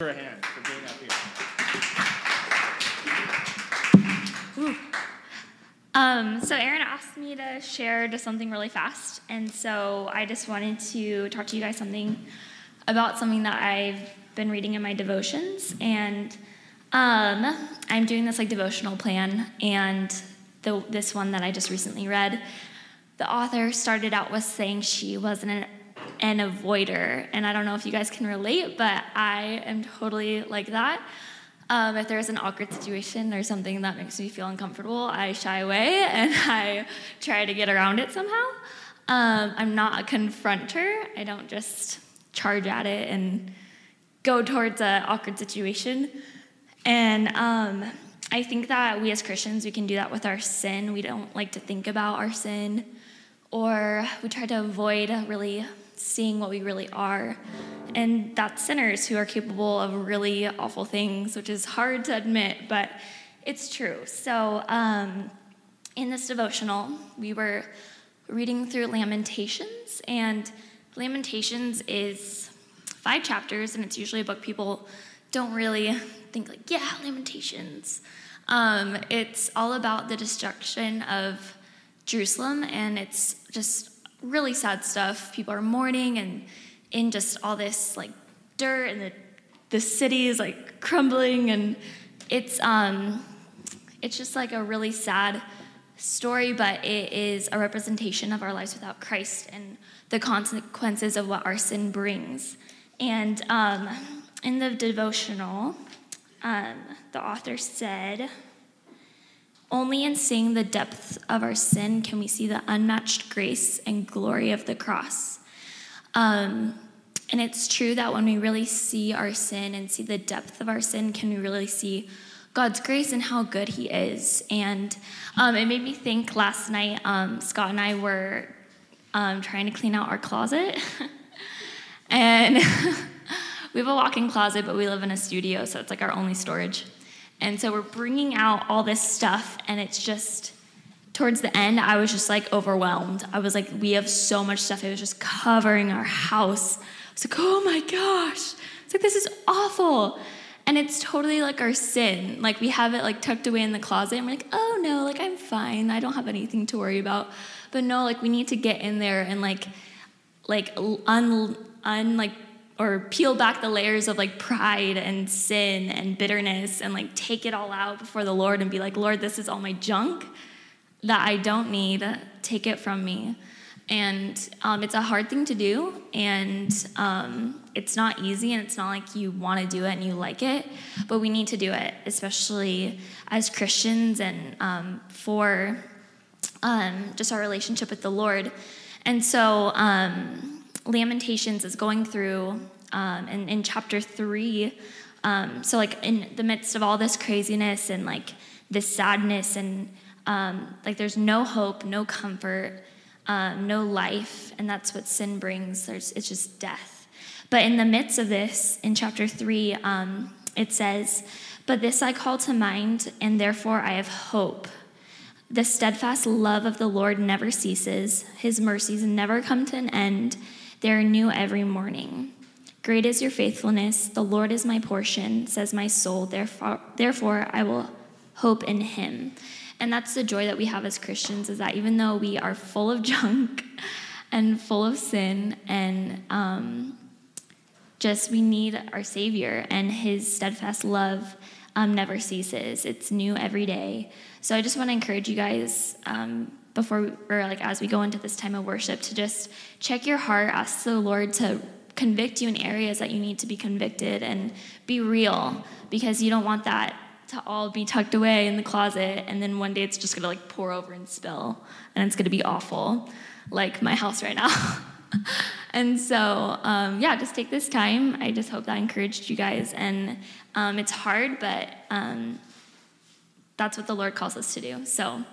For a hand for being up here. Um, so Aaron asked me to share just something really fast, and so I just wanted to talk to you guys something about something that I've been reading in my devotions, and um, I'm doing this like devotional plan, and the, this one that I just recently read, the author started out with saying she was an an avoider, and I don't know if you guys can relate, but I am totally like that. Um, if there's an awkward situation or something that makes me feel uncomfortable, I shy away and I try to get around it somehow. Um, I'm not a confronter. I don't just charge at it and go towards an awkward situation. And um, I think that we as Christians, we can do that with our sin. We don't like to think about our sin, or we try to avoid really seeing what we really are. And that's sinners who are capable of really awful things, which is hard to admit, but it's true. So, um, in this devotional, we were reading through Lamentations, and Lamentations is five chapters, and it's usually a book people don't really think, like, yeah, Lamentations. Um, it's all about the destruction of Jerusalem, and it's just really sad stuff. People are mourning and in just all this like dirt and the the city is like crumbling and it's um it's just like a really sad story, but it is a representation of our lives without Christ and the consequences of what our sin brings. And um, in the devotional, um, the author said, only in seeing the depth of our sin can we see the unmatched grace and glory of the cross. Um, and it's true that when we really see our sin and see the depth of our sin, can we really see God's grace and how good He is. And um, it made me think last night, um, Scott and I were um, trying to clean out our closet. and we have a walk in closet, but we live in a studio, so it's like our only storage. And so we're bringing out all this stuff, and it's just towards the end, I was just like overwhelmed. I was like, we have so much stuff. It was just covering our house. I was like, oh my gosh. It's like, this is awful. And it's totally like our sin. Like we have it like tucked away in the closet, and we're like, oh no, like I'm fine. I don't have anything to worry about. But no, like we need to get in there and like, like un, un like or peel back the layers of like pride and sin and bitterness and like take it all out before the Lord and be like, Lord, this is all my junk that I don't need. Take it from me. And um, it's a hard thing to do, and um, it's not easy, and it's not like you want to do it and you like it, but we need to do it, especially as Christians and um, for um, just our relationship with the Lord. And so, um, Lamentations is going through um, in, in chapter three. Um, so, like, in the midst of all this craziness and like this sadness, and um, like there's no hope, no comfort, um, no life, and that's what sin brings. There's, it's just death. But in the midst of this, in chapter three, um, it says, But this I call to mind, and therefore I have hope. The steadfast love of the Lord never ceases, his mercies never come to an end. They are new every morning. Great is your faithfulness. The Lord is my portion, says my soul. Therefore, therefore I will hope in him. And that's the joy that we have as Christians is that even though we are full of junk and full of sin and um, just we need our Savior and his steadfast love um, never ceases. It's new every day. So I just want to encourage you guys um, before or like as we go into this time of worship to just check your heart ask the lord to convict you in areas that you need to be convicted and be real because you don't want that to all be tucked away in the closet and then one day it's just gonna like pour over and spill and it's gonna be awful like my house right now and so um, yeah just take this time. I just hope that encouraged you guys. And um, it's hard but um, that's what the lord calls us to do. So